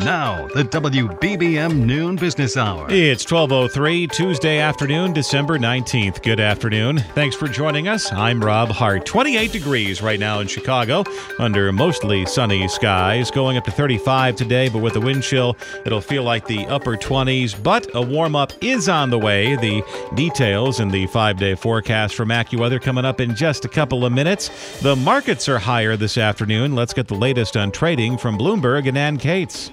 Now, the WBBM Noon Business Hour. It's 1203, Tuesday afternoon, December 19th. Good afternoon. Thanks for joining us. I'm Rob Hart. 28 degrees right now in Chicago, under mostly sunny skies. Going up to 35 today, but with the wind chill, it'll feel like the upper 20s. But a warm up is on the way. The details in the five day forecast from AccuWeather coming up in just a couple of minutes. The markets are higher this afternoon. Let's get the latest on trading from Bloomberg and Ann Cates.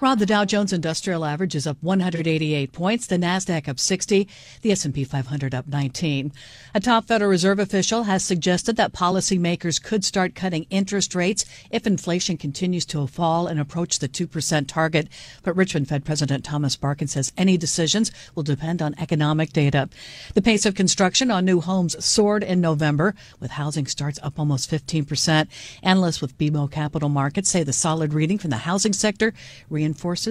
Rob, the Dow Jones Industrial Average is up 188 points, the Nasdaq up 60, the S&P 500 up 19. A top Federal Reserve official has suggested that policymakers could start cutting interest rates if inflation continues to fall and approach the 2% target. But Richmond Fed President Thomas Barkin says any decisions will depend on economic data. The pace of construction on new homes soared in November, with housing starts up almost 15%. Analysts with BMO Capital Markets say the solid reading from the housing sector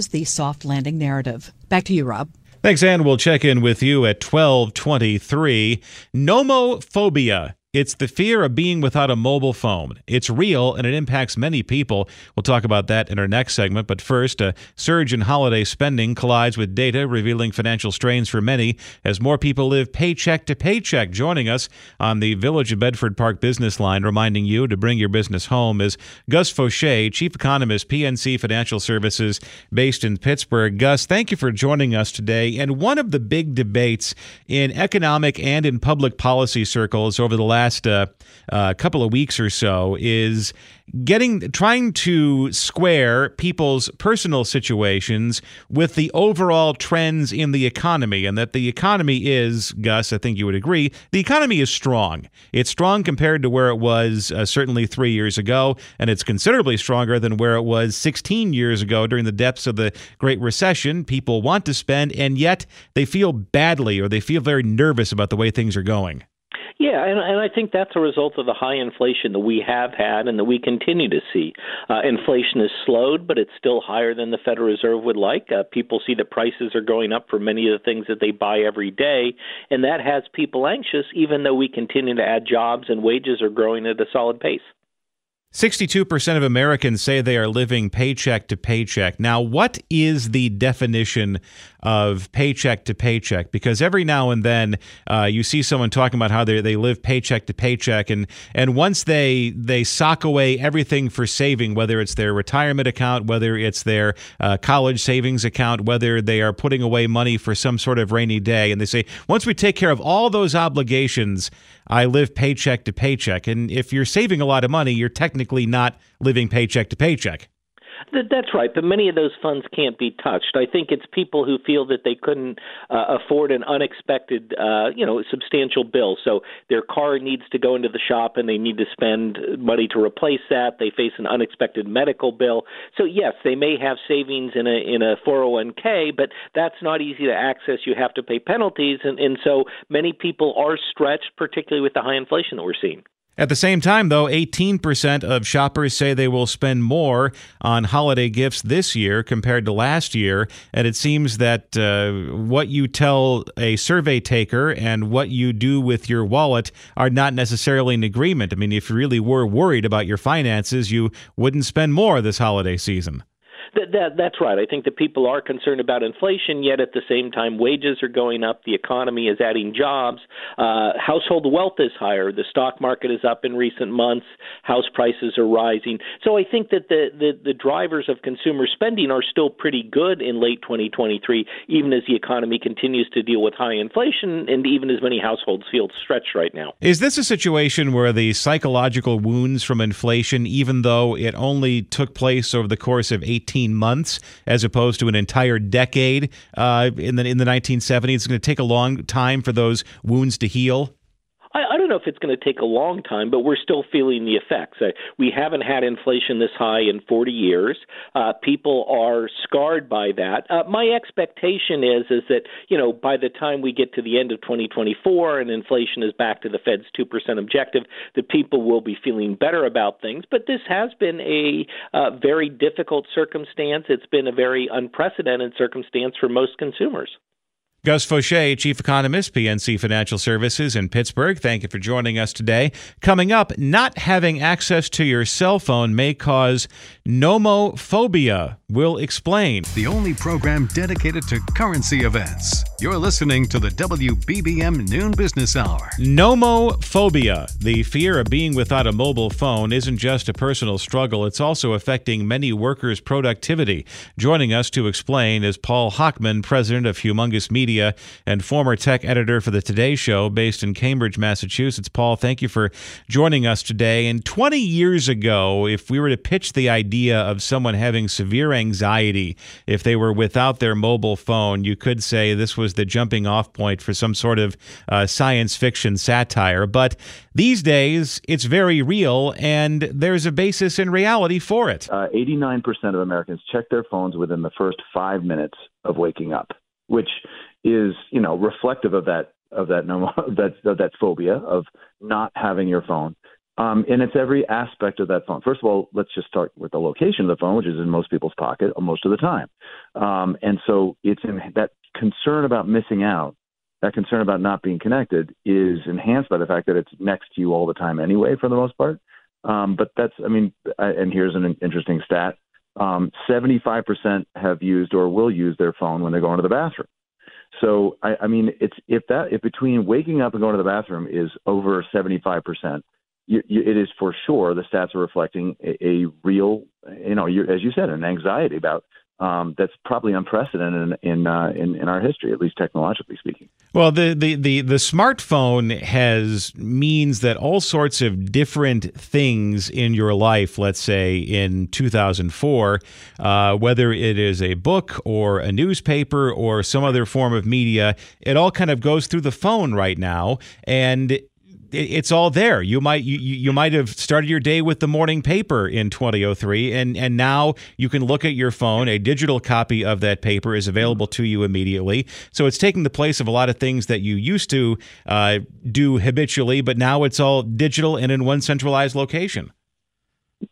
the soft landing narrative. Back to you, Rob. Thanks, Ann. We'll check in with you at 1223. Nomophobia it's the fear of being without a mobile phone. It's real and it impacts many people. We'll talk about that in our next segment. But first, a surge in holiday spending collides with data revealing financial strains for many as more people live paycheck to paycheck. Joining us on the Village of Bedford Park business line, reminding you to bring your business home, is Gus Faucher, Chief Economist, PNC Financial Services, based in Pittsburgh. Gus, thank you for joining us today. And one of the big debates in economic and in public policy circles over the last last uh, uh, couple of weeks or so is getting trying to square people's personal situations with the overall trends in the economy and that the economy is gus i think you would agree the economy is strong. It's strong compared to where it was uh, certainly three years ago and it's considerably stronger than where it was 16 years ago during the depths of the great recession. People want to spend and yet they feel badly or they feel very nervous about the way things are going yeah, and, and I think that's a result of the high inflation that we have had and that we continue to see. Uh, inflation has slowed, but it's still higher than the Federal Reserve would like. Uh, people see that prices are going up for many of the things that they buy every day, and that has people anxious, even though we continue to add jobs and wages are growing at a solid pace. 62% of Americans say they are living paycheck to paycheck. Now, what is the definition of paycheck to paycheck? Because every now and then uh, you see someone talking about how they, they live paycheck to paycheck, and, and once they they sock away everything for saving, whether it's their retirement account, whether it's their uh, college savings account, whether they are putting away money for some sort of rainy day, and they say, once we take care of all those obligations, I live paycheck to paycheck. And if you're saving a lot of money, you're technically not living paycheck to paycheck. That's right, but many of those funds can't be touched. I think it's people who feel that they couldn't uh, afford an unexpected, uh, you know, substantial bill. So their car needs to go into the shop and they need to spend money to replace that. They face an unexpected medical bill. So yes, they may have savings in a in a 401k, but that's not easy to access. You have to pay penalties, and and so many people are stretched, particularly with the high inflation that we're seeing. At the same time, though, 18% of shoppers say they will spend more on holiday gifts this year compared to last year. And it seems that uh, what you tell a survey taker and what you do with your wallet are not necessarily in agreement. I mean, if you really were worried about your finances, you wouldn't spend more this holiday season. That, that that's right. I think that people are concerned about inflation, yet at the same time, wages are going up. The economy is adding jobs. Uh, household wealth is higher. The stock market is up in recent months. House prices are rising. So I think that the the, the drivers of consumer spending are still pretty good in late 2023, even as the economy continues to deal with high inflation, and even as many households feel stretched right now. Is this a situation where the psychological wounds from inflation, even though it only took place over the course of 18 18 months as opposed to an entire decade uh, in the in the 1970s. It's going to take a long time for those wounds to heal. I, I don't know if it's going to take a long time, but we're still feeling the effects. Uh, we haven't had inflation this high in 40 years. Uh, people are scarred by that. Uh, my expectation is is that you know by the time we get to the end of 2024 and inflation is back to the Fed's two percent objective, that people will be feeling better about things. But this has been a uh, very difficult circumstance. It's been a very unprecedented circumstance for most consumers. Gus Faucher, Chief Economist, PNC Financial Services in Pittsburgh. Thank you for joining us today. Coming up, not having access to your cell phone may cause nomophobia. We'll explain. The only program dedicated to currency events. You're listening to the WBBM Noon Business Hour. Nomophobia, the fear of being without a mobile phone, isn't just a personal struggle, it's also affecting many workers' productivity. Joining us to explain is Paul Hochman, president of Humongous Media and former tech editor for the Today Show based in Cambridge, Massachusetts. Paul, thank you for joining us today. And 20 years ago, if we were to pitch the idea of someone having severe anxiety if they were without their mobile phone, you could say this was the jumping off point for some sort of uh, science fiction satire. But these days, it's very real, and there's a basis in reality for it. Uh, 89% of Americans check their phones within the first five minutes of waking up, which is, you know, reflective of that of that of that of that phobia of not having your phone. Um, and it's every aspect of that phone. First of all, let's just start with the location of the phone, which is in most people's pocket most of the time. Um, and so it's in that concern about missing out, that concern about not being connected is enhanced by the fact that it's next to you all the time anyway, for the most part. Um, but that's, I mean, and here's an interesting stat. Um, 75% have used or will use their phone when they go into the bathroom. So I, I mean, it's if that if between waking up and going to the bathroom is over 75 percent, it is for sure the stats are reflecting a, a real, you know, as you said, an anxiety about um, that's probably unprecedented in in, uh, in, in our history, at least technologically speaking. Well, the, the, the, the smartphone has means that all sorts of different things in your life, let's say in 2004, uh, whether it is a book or a newspaper or some other form of media, it all kind of goes through the phone right now. And it's all there. You might you, you might have started your day with the morning paper in 2003, and and now you can look at your phone. A digital copy of that paper is available to you immediately. So it's taking the place of a lot of things that you used to uh, do habitually, but now it's all digital and in one centralized location.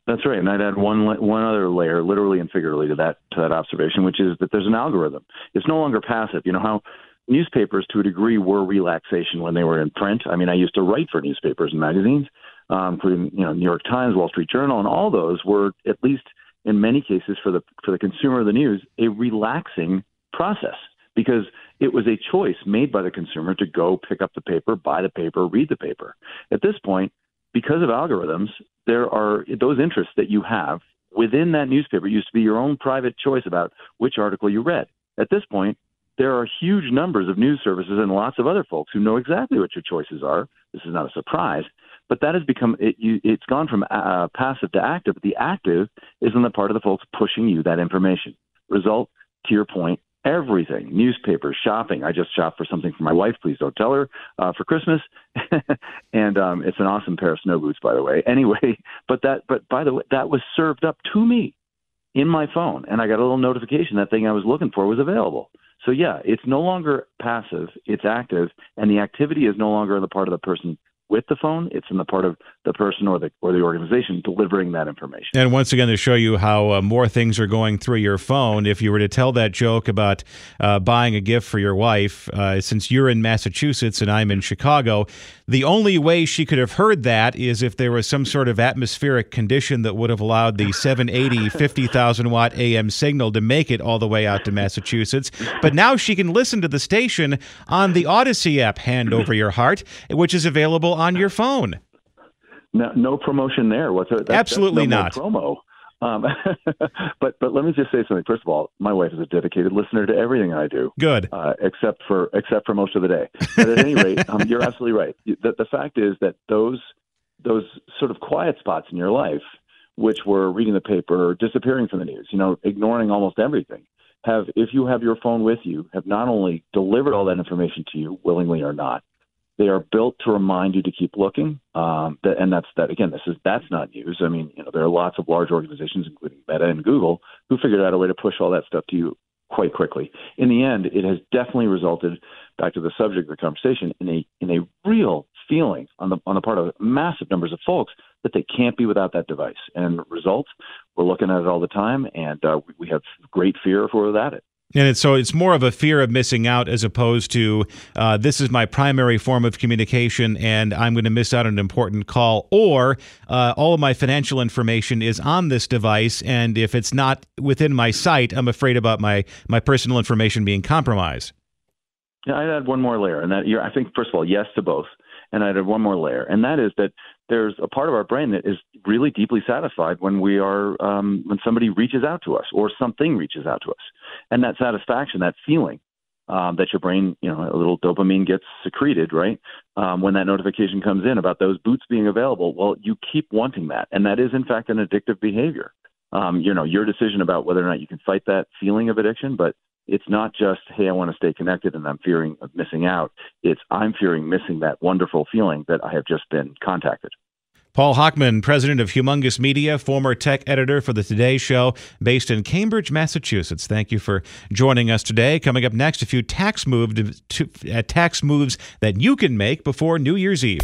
That's right, and I'd add one one other layer, literally and figuratively, to that to that observation, which is that there's an algorithm. It's no longer passive. You know how newspapers to a degree were relaxation when they were in print. I mean, I used to write for newspapers and magazines, um, including you know New York Times, Wall Street Journal, and all those were at least in many cases for the for the consumer of the news a relaxing process because it was a choice made by the consumer to go pick up the paper, buy the paper, read the paper. At this point, because of algorithms, there are those interests that you have within that newspaper used to be your own private choice about which article you read. At this point, there are huge numbers of news services and lots of other folks who know exactly what your choices are. This is not a surprise, but that has become it, you, it's gone from uh, passive to active. The active is on the part of the folks pushing you that information. Result, to your point, everything. Newspapers shopping. I just shopped for something for my wife. Please don't tell her uh, for christmas. And um it's an awesome pair of snow boots by the way. Anyway but that but by the way that was served up to me in my phone. And i got a little notification that thing i was looking for was available so yeah, it's no longer passive; it's active, and the activity is no longer on the part of the person with the phone. It's in the part of the person or the or the organization delivering that information. And once again, to show you how uh, more things are going through your phone, if you were to tell that joke about uh, buying a gift for your wife, uh, since you're in Massachusetts and I'm in Chicago, the only way she could have heard that is if there was some sort of atmospheric condition that would have allowed the 780 50,000 watt AM signal to make it all the way out to Massachusetts. But now she can listen to the station on the Audacy app, Hand Over Your Heart, which is available on your phone. No, no promotion there whatsoever. That's, Absolutely that's no not. Promo. Um, but but let me just say something. First of all, my wife is a dedicated listener to everything I do. Good, uh, except for except for most of the day. But at any rate, um, you're absolutely right. The, the fact is that those those sort of quiet spots in your life, which were reading the paper, or disappearing from the news, you know, ignoring almost everything, have if you have your phone with you, have not only delivered all that information to you willingly or not, they are built to remind you to keep looking, um, and that's that. Again, this is that's not news. I mean, you know, there are lots of large organizations, including Meta and Google, who figured out a way to push all that stuff to you quite quickly. In the end, it has definitely resulted, back to the subject of the conversation, in a in a real feeling on the on the part of massive numbers of folks that they can't be without that device. And results, we're looking at it all the time, and uh, we, have great fear we're without it. And it's, so it's more of a fear of missing out as opposed to uh, this is my primary form of communication and I'm going to miss out on an important call, or uh, all of my financial information is on this device, and if it's not within my sight, I'm afraid about my my personal information being compromised. Yeah, I'd add one more layer, and that I think first of all, yes to both, and I'd add one more layer, and that is that there's a part of our brain that is really deeply satisfied when we are um, when somebody reaches out to us or something reaches out to us, and that satisfaction, that feeling um, that your brain, you know, a little dopamine gets secreted, right? Um, when that notification comes in about those boots being available, well, you keep wanting that, and that is in fact an addictive behavior. Um, you know, your decision about whether or not you can fight that feeling of addiction, but it's not just, hey, I want to stay connected and I'm fearing of missing out. It's I'm fearing missing that wonderful feeling that I have just been contacted. Paul Hochman, president of Humongous Media, former tech editor for the Today Show, based in Cambridge, Massachusetts. Thank you for joining us today. Coming up next, a few tax moves to, uh, tax moves that you can make before New Year's Eve.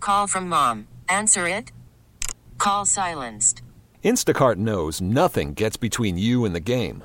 Call from mom. Answer it. Call silenced. Instacart knows nothing gets between you and the game.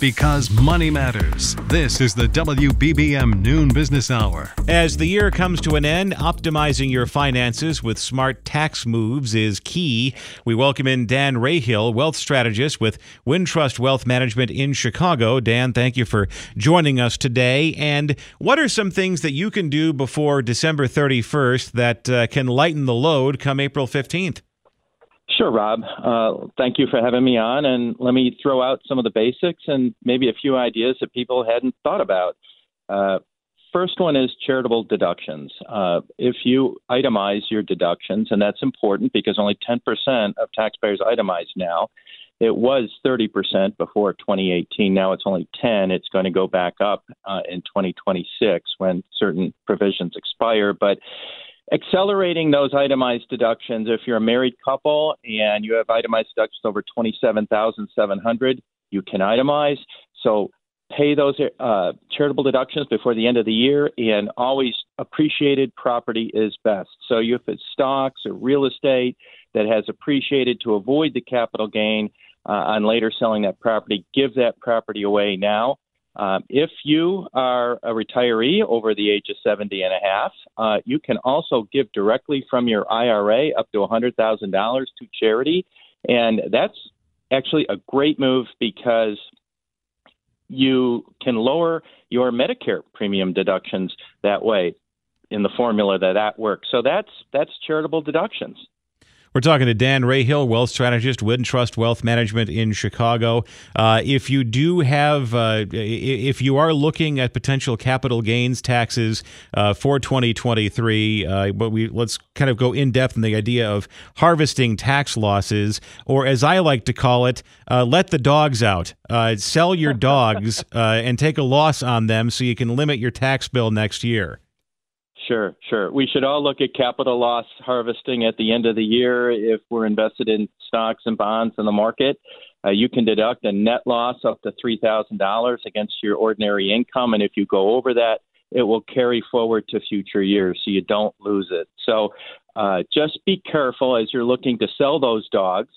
Because money matters. This is the WBBM Noon Business Hour. As the year comes to an end, optimizing your finances with smart tax moves is key. We welcome in Dan Rahill, wealth strategist with Wintrust Wealth Management in Chicago. Dan, thank you for joining us today. And what are some things that you can do before December 31st that uh, can lighten the load come April 15th? Sure, Rob. Uh, thank you for having me on. And let me throw out some of the basics and maybe a few ideas that people hadn't thought about. Uh, first one is charitable deductions. Uh, if you itemize your deductions, and that's important because only 10% of taxpayers itemize now. It was 30% before 2018. Now it's only 10. It's going to go back up uh, in 2026 when certain provisions expire. But accelerating those itemized deductions if you're a married couple and you have itemized deductions over 27700 you can itemize. So pay those uh, charitable deductions before the end of the year and always appreciated property is best. So if it's stocks or real estate that has appreciated to avoid the capital gain uh, on later selling that property give that property away now um, if you are a retiree over the age of 70 and a half, uh, you can also give directly from your IRA up to $100,000 to charity. And that's actually a great move because you can lower your Medicare premium deductions that way in the formula that that works. So that's that's charitable deductions. We're talking to Dan Rahill, wealth strategist, Wintrust Wealth Management in Chicago. Uh, if you do have, uh, if you are looking at potential capital gains taxes uh, for 2023, uh, but we let's kind of go in depth in the idea of harvesting tax losses, or as I like to call it, uh, let the dogs out. Uh, sell your dogs and take a loss on them so you can limit your tax bill next year. Sure, sure. We should all look at capital loss harvesting at the end of the year if we're invested in stocks and bonds in the market. Uh, you can deduct a net loss up to $3,000 against your ordinary income. And if you go over that, it will carry forward to future years so you don't lose it. So uh, just be careful as you're looking to sell those dogs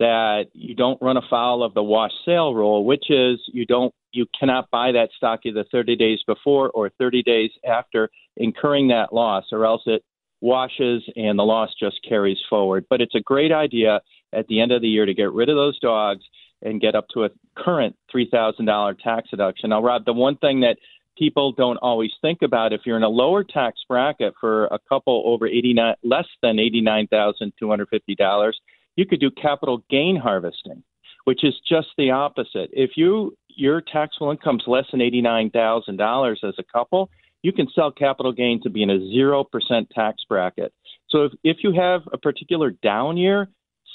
that you don't run afoul of the wash sale rule, which is you don't you cannot buy that stock either 30 days before or 30 days after incurring that loss, or else it washes and the loss just carries forward. But it's a great idea at the end of the year to get rid of those dogs and get up to a current $3,000 tax deduction. Now, Rob, the one thing that people don't always think about if you're in a lower tax bracket for a couple over 89 less than $89,250 you could do capital gain harvesting, which is just the opposite. If you your taxable income is less than eighty nine thousand dollars as a couple, you can sell capital gains to be in a zero percent tax bracket. So if, if you have a particular down year,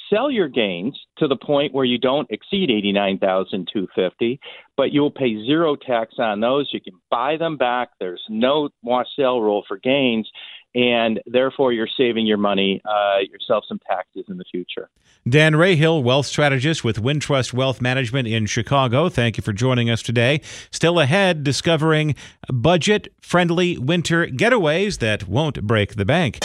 sell your gains to the point where you don't exceed eighty nine thousand two fifty, but you will pay zero tax on those. You can buy them back. There's no wash sale rule for gains, and therefore you're saving your money, uh, yourself some taxes in the future. Dan Rahill, wealth strategist with Wintrust Wealth Management in Chicago. Thank you for joining us today. Still ahead, discovering budget friendly winter getaways that won't break the bank.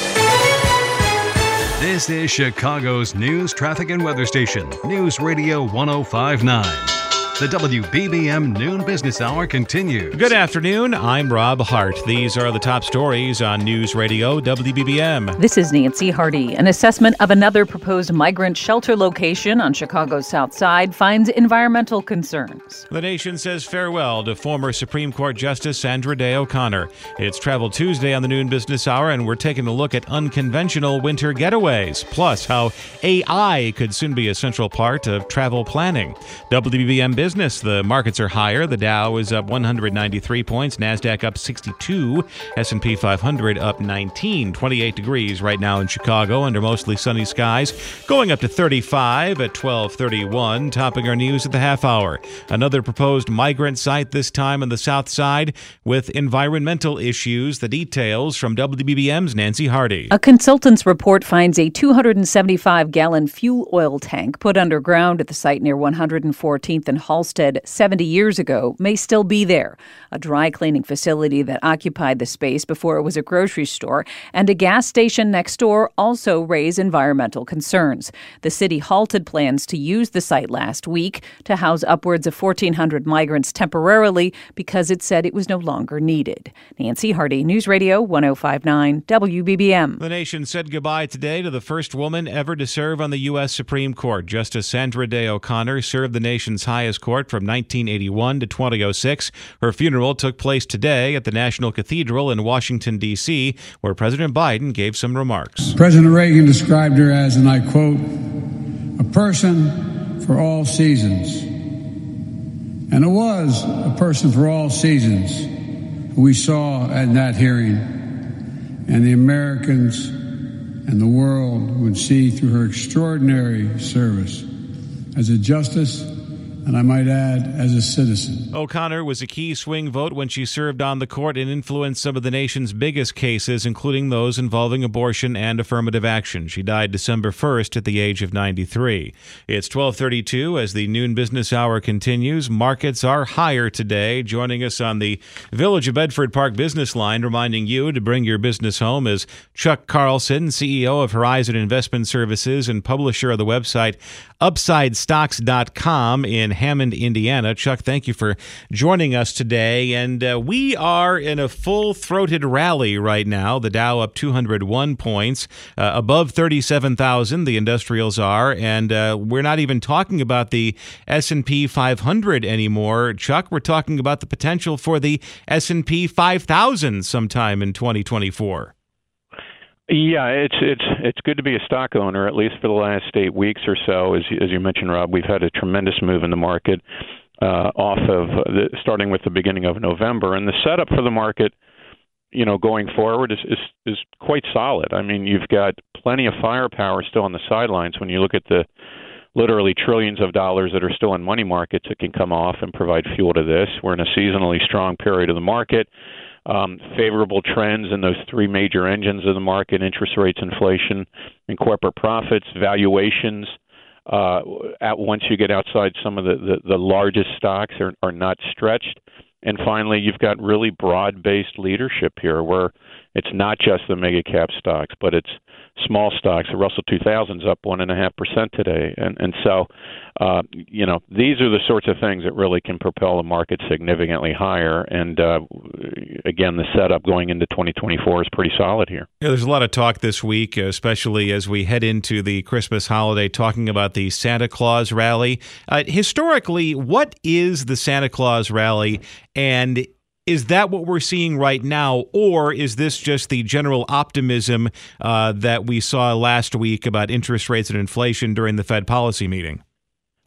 This is Chicago's news, traffic, and weather station, News Radio 1059. The WBBM Noon Business Hour continues. Good afternoon. I'm Rob Hart. These are the top stories on News Radio WBBM. This is Nancy Hardy. An assessment of another proposed migrant shelter location on Chicago's South Side finds environmental concerns. The nation says farewell to former Supreme Court Justice Sandra Day O'Connor. It's Travel Tuesday on the Noon Business Hour, and we're taking a look at unconventional winter getaways, plus how AI could soon be a central part of travel planning. WBBM Business business. The markets are higher. The Dow is up 193 points, Nasdaq up 62, S&P 500 up 19, 28 degrees right now in Chicago under mostly sunny skies, going up to 35 at 12:31, topping our news at the half hour. Another proposed migrant site this time on the south side with environmental issues. The details from WBBM's Nancy Hardy. A consultant's report finds a 275-gallon fuel oil tank put underground at the site near 114th and Hall Halsted 70 years ago may still be there. A dry cleaning facility that occupied the space before it was a grocery store and a gas station next door also raise environmental concerns. The city halted plans to use the site last week to house upwards of 1,400 migrants temporarily because it said it was no longer needed. Nancy Hardy, News Radio 1059 WBBM. The nation said goodbye today to the first woman ever to serve on the U.S. Supreme Court. Justice Sandra Day O'Connor served the nation's highest court Court from 1981 to 2006. Her funeral took place today at the National Cathedral in Washington, D.C., where President Biden gave some remarks. President Reagan described her as, and I quote, a person for all seasons. And it was a person for all seasons we saw at that hearing. And the Americans and the world would see through her extraordinary service as a justice and I might add, as a citizen. O'Connor was a key swing vote when she served on the court and influenced some of the nation's biggest cases, including those involving abortion and affirmative action. She died December 1st at the age of 93. It's 1232 as the noon business hour continues. Markets are higher today. Joining us on the Village of Bedford Park business line, reminding you to bring your business home is Chuck Carlson, CEO of Horizon Investment Services and publisher of the website UpsideStocks.com in Hammond, Indiana. Chuck, thank you for joining us today. And uh, we are in a full throated rally right now. The Dow up 201 points, uh, above 37,000. The industrials are, and uh, we're not even talking about the S&P 500 anymore. Chuck, we're talking about the potential for the S&P 5000 sometime in 2024. Yeah, it's it's it's good to be a stock owner at least for the last eight weeks or so. As as you mentioned, Rob, we've had a tremendous move in the market uh, off of the, starting with the beginning of November, and the setup for the market, you know, going forward is is is quite solid. I mean, you've got plenty of firepower still on the sidelines when you look at the literally trillions of dollars that are still in money markets that can come off and provide fuel to this. We're in a seasonally strong period of the market um, favorable trends in those three major engines of the market interest rates, inflation, and corporate profits, valuations. Uh, at once you get outside some of the, the, the largest stocks are, are not stretched. And finally, you've got really broad based leadership here where it's not just the mega cap stocks, but it's small stocks. The Russell 2000 is up one and a half percent today, and and so uh, you know these are the sorts of things that really can propel the market significantly higher. And uh, again, the setup going into 2024 is pretty solid here. Yeah, there's a lot of talk this week, especially as we head into the Christmas holiday, talking about the Santa Claus rally. Uh, historically, what is the Santa Claus rally, and is that what we're seeing right now, or is this just the general optimism uh, that we saw last week about interest rates and inflation during the Fed policy meeting?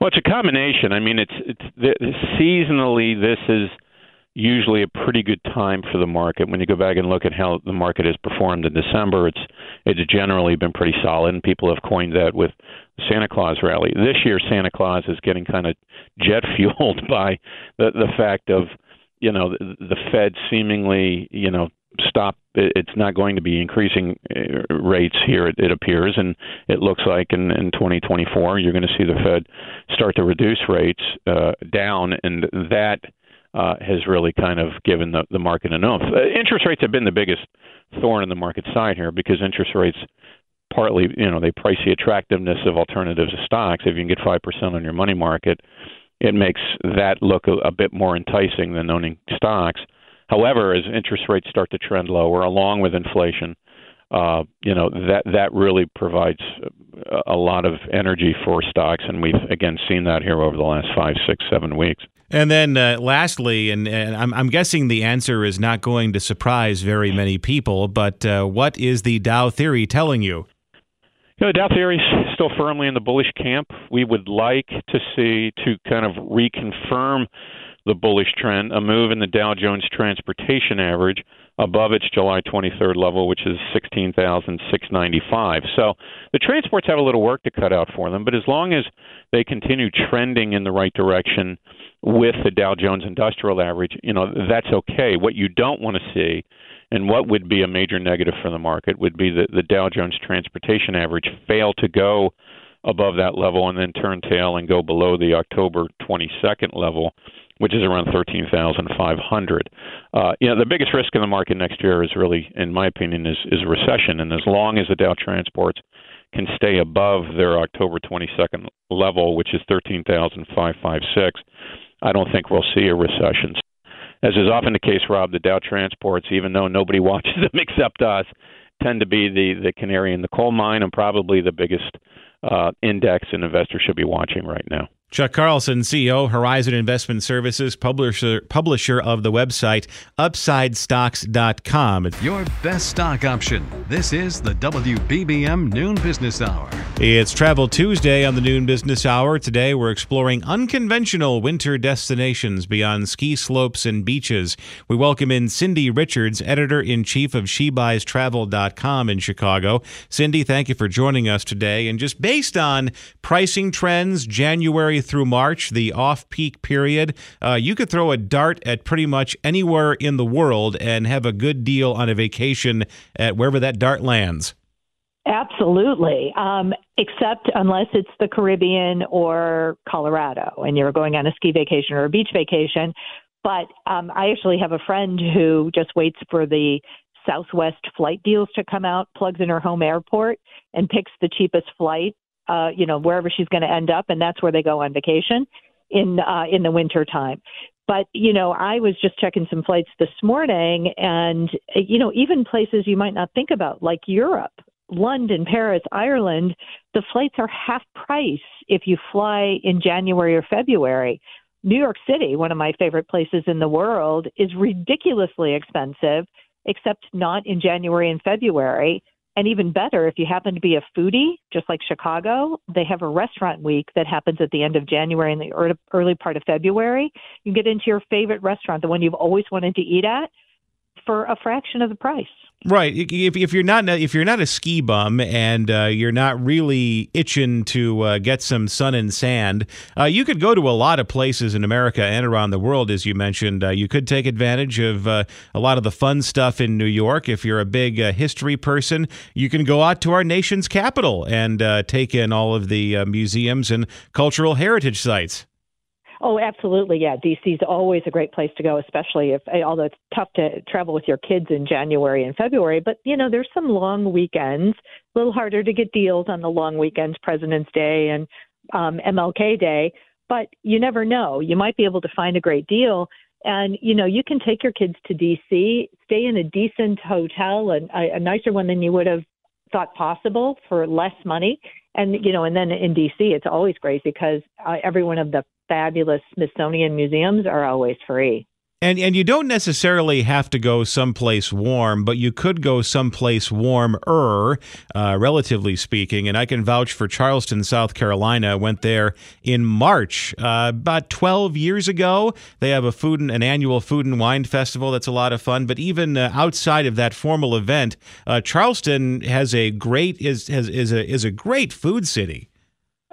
Well, it's a combination. I mean, it's it's seasonally this is usually a pretty good time for the market. When you go back and look at how the market has performed in December, it's it's generally been pretty solid, and people have coined that with the Santa Claus rally. This year, Santa Claus is getting kind of jet fueled by the the fact of you know the, Fed seemingly you know stop. It's not going to be increasing uh, rates here. It, appears, and it looks like in, in 2024 you're going to see the Fed start to reduce rates uh, down, and that uh, has really kind of given the, the market a oomph. Uh, interest rates have been the biggest thorn in the market side here because interest rates partly, you know, they price the attractiveness of alternatives to stocks. If you can get five percent on your money market, it makes that look a, a bit more enticing than owning stocks. However, as interest rates start to trend lower, along with inflation, uh, you know that that really provides a lot of energy for stocks, and we've again seen that here over the last five, six, seven weeks. And then, uh, lastly, and, and I'm, I'm, guessing the answer is not going to surprise very many people, but uh, what is the Dow theory telling you? The Dow theory is still firmly in the bullish camp. We would like to see to kind of reconfirm the bullish trend, a move in the Dow Jones Transportation Average above its July 23rd level, which is 16,695. So the transports have a little work to cut out for them, but as long as they continue trending in the right direction with the Dow Jones Industrial Average, you know, that's okay. What you don't want to see and what would be a major negative for the market would be that the Dow Jones Transportation Average fail to go above that level and then turn tail and go below the October 22nd level which is around 13,500. Uh, you know, the biggest risk in the market next year is really, in my opinion, is, is recession. And as long as the Dow transports can stay above their October 22nd level, which is 13,556, I don't think we'll see a recession. As is often the case, Rob, the Dow transports, even though nobody watches them except us, tend to be the, the canary in the coal mine and probably the biggest uh, index an investor should be watching right now. Chuck Carlson, CEO, Horizon Investment Services, publisher publisher of the website UpsideStocks.com. Your best stock option. This is the WBBM Noon Business Hour. It's Travel Tuesday on the Noon Business Hour. Today we're exploring unconventional winter destinations beyond ski slopes and beaches. We welcome in Cindy Richards, editor in chief of SheBuysTravel.com in Chicago. Cindy, thank you for joining us today. And just based on pricing trends, January through March, the off peak period, uh, you could throw a dart at pretty much anywhere in the world and have a good deal on a vacation at wherever that dart lands. Absolutely. Um, except unless it's the Caribbean or Colorado and you're going on a ski vacation or a beach vacation. But um, I actually have a friend who just waits for the Southwest flight deals to come out, plugs in her home airport, and picks the cheapest flight uh, you know, wherever she's going to end up, and that's where they go on vacation in uh, in the winter time. But you know, I was just checking some flights this morning, and you know, even places you might not think about, like Europe, London, Paris, Ireland, the flights are half price if you fly in January or February. New York City, one of my favorite places in the world, is ridiculously expensive, except not in January and February. And even better, if you happen to be a foodie, just like Chicago, they have a restaurant week that happens at the end of January and the early part of February. You can get into your favorite restaurant, the one you've always wanted to eat at, for a fraction of the price. Right. If, if you're not if you're not a ski bum and uh, you're not really itching to uh, get some sun and sand, uh, you could go to a lot of places in America and around the world, as you mentioned. Uh, you could take advantage of uh, a lot of the fun stuff in New York. If you're a big uh, history person, you can go out to our nation's capital and take in all of the museums and cultural heritage sites. Oh, absolutely. Yeah. DC is always a great place to go, especially if, eh, although it's tough to travel with your kids in January and February. But, you know, there's some long weekends, a little harder to get deals on the long weekends, President's Day and um, MLK Day. But you never know. You might be able to find a great deal. And, you know, you can take your kids to DC, stay in a decent hotel, and a, a nicer one than you would have thought possible for less money. And, you know, and then in DC, it's always great because uh, every one of the fabulous Smithsonian museums are always free. And and you don't necessarily have to go someplace warm, but you could go someplace warmer, uh, relatively speaking. And I can vouch for Charleston, South Carolina. I went there in March, uh, about 12 years ago. They have a food and, an annual food and wine festival that's a lot of fun. But even uh, outside of that formal event, uh, Charleston has a great is has, is a is a great food city.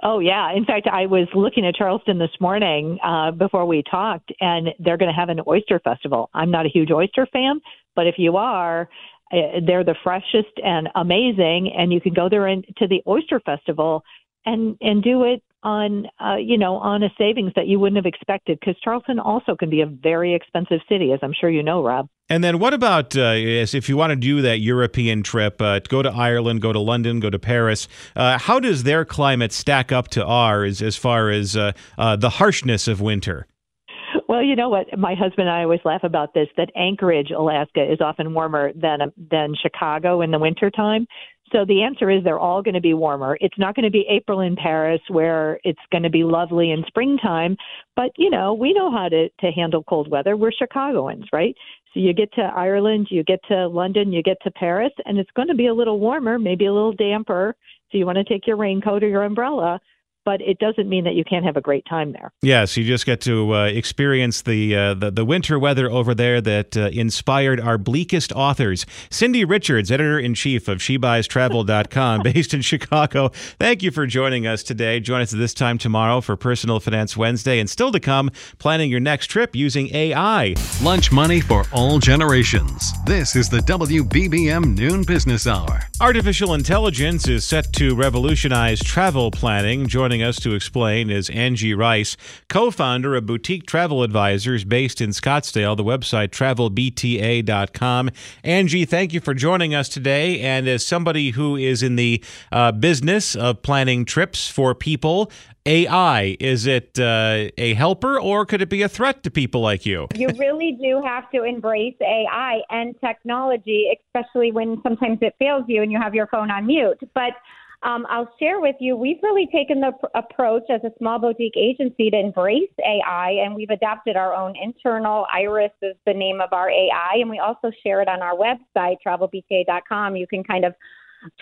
Oh yeah. In fact, I was looking at Charleston this morning uh, before we talked, and they're going to have an oyster festival. I'm not a huge oyster fan, But if you are, uh, they're the freshest and amazing, and you can go there and to the Oyster Festival and and do it on uh, you know on a savings that you wouldn't have expected because Charleston also can be a very expensive city, as I'm sure you know, Rob. And then what about uh, if you want to do that European trip, uh, go to Ireland, go to London, go to Paris? Uh, how does their climate stack up to ours as far as uh, uh, the harshness of winter? Well, you know what? My husband and I always laugh about this that Anchorage, Alaska is often warmer than than Chicago in the wintertime. So the answer is they're all going to be warmer. It's not going to be April in Paris where it's going to be lovely in springtime, but you know, we know how to to handle cold weather. We're Chicagoans, right? So you get to Ireland, you get to London, you get to Paris, and it's going to be a little warmer, maybe a little damper. So you want to take your raincoat or your umbrella, but it doesn't mean that you can't have a great time there. Yes, you just get to uh, experience the, uh, the, the winter weather over there that uh, inspired our bleakest authors. Cindy Richards, editor in chief of SheBuysTravel.com, based in Chicago. Thank you for joining us today. Join us at this time tomorrow for Personal Finance Wednesday, and still to come, planning your next trip using AI. Lunch money for all generations. This is the WBBM Noon Business Hour. Artificial intelligence is set to revolutionize travel planning. Join Joining us to explain is Angie Rice, co founder of Boutique Travel Advisors based in Scottsdale, the website travelbta.com. Angie, thank you for joining us today. And as somebody who is in the uh, business of planning trips for people, AI? Is it uh, a helper or could it be a threat to people like you? You really do have to embrace AI and technology, especially when sometimes it fails you and you have your phone on mute. But um, I'll share with you, we've really taken the pr- approach as a small boutique agency to embrace AI, and we've adapted our own internal. Iris is the name of our AI, and we also share it on our website, travelbta.com. You can kind of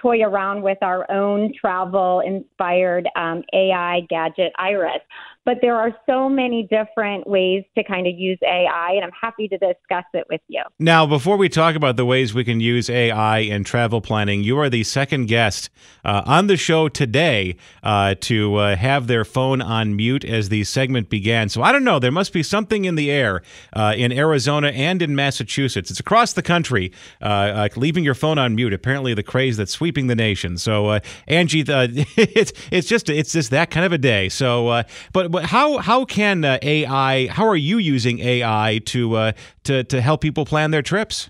toy around with our own travel inspired um, AI gadget, Iris. But there are so many different ways to kind of use AI, and I'm happy to discuss it with you. Now, before we talk about the ways we can use AI in travel planning, you are the second guest uh, on the show today uh, to uh, have their phone on mute as the segment began. So I don't know, there must be something in the air uh, in Arizona and in Massachusetts. It's across the country, uh, leaving your phone on mute. Apparently, the craze that's sweeping the nation. So, uh, Angie, it's it's just it's just that kind of a day. So, but but how how can uh, AI? How are you using AI to uh, to to help people plan their trips?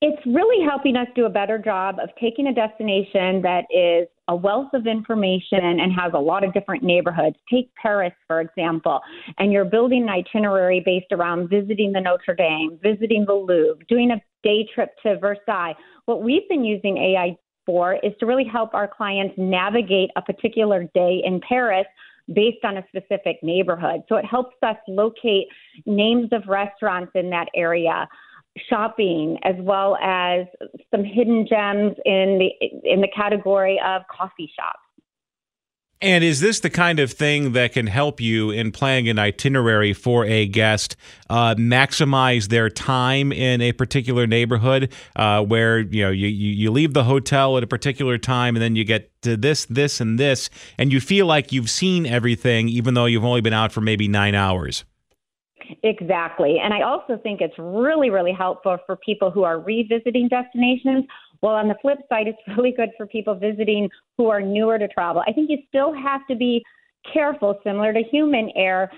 It's really helping us do a better job of taking a destination that is a wealth of information and has a lot of different neighborhoods. Take Paris, for example, and you're building an itinerary based around visiting the Notre Dame, visiting the Louvre, doing a day trip to Versailles. What we've been using AI for is to really help our clients navigate a particular day in Paris based on a specific neighborhood. So it helps us locate names of restaurants in that area, shopping, as well as some hidden gems in the in the category of coffee shops. And is this the kind of thing that can help you in planning an itinerary for a guest uh, maximize their time in a particular neighborhood uh, where you know you, you leave the hotel at a particular time and then you get to this, this, and this, and you feel like you've seen everything even though you've only been out for maybe nine hours? Exactly. And I also think it's really, really helpful for people who are revisiting destinations well, on the flip side, it's really good for people visiting who are newer to travel. I think you still have to be careful, similar to human error.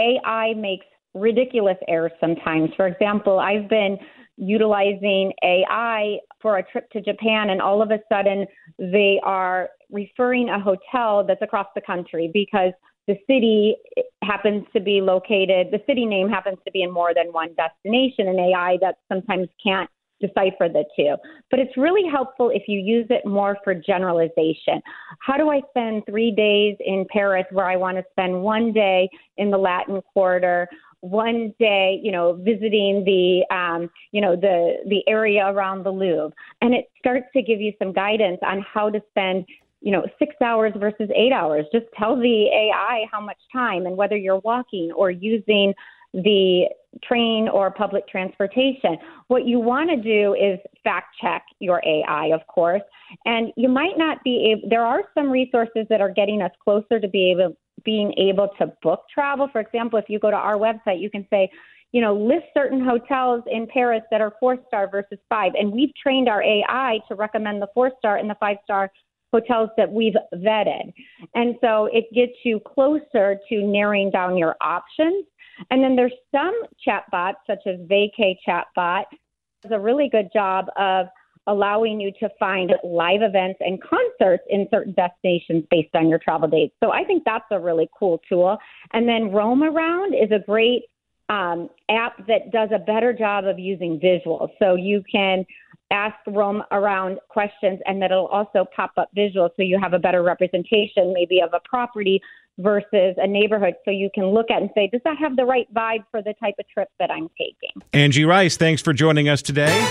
AI makes ridiculous errors sometimes. For example, I've been utilizing AI for a trip to Japan, and all of a sudden they are referring a hotel that's across the country because the city happens to be located, the city name happens to be in more than one destination, and AI that sometimes can't decipher the two. But it's really helpful if you use it more for generalization. How do I spend three days in Paris where I want to spend one day in the Latin Quarter? one day, you know, visiting the, um, you know, the the area around the Louvre, and it starts to give you some guidance on how to spend, you know, six hours versus eight hours. Just tell the AI how much time and whether you're walking or using the train or public transportation. What you want to do is fact check your AI, of course, and you might not be able. There are some resources that are getting us closer to be able being able to book travel. For example, if you go to our website, you can say, you know, list certain hotels in Paris that are four star versus five. And we've trained our AI to recommend the four star and the five star hotels that we've vetted. And so it gets you closer to narrowing down your options. And then there's some chatbots, such as Vacay Chatbot, does a really good job of allowing you to find live events and concerts in certain destinations based on your travel dates. So I think that's a really cool tool. And then Roam Around is a great um, app that does a better job of using visuals. So you can ask Roam Around questions and that it'll also pop up visuals so you have a better representation maybe of a property versus a neighborhood so you can look at and say, does that have the right vibe for the type of trip that I'm taking? Angie Rice, thanks for joining us today.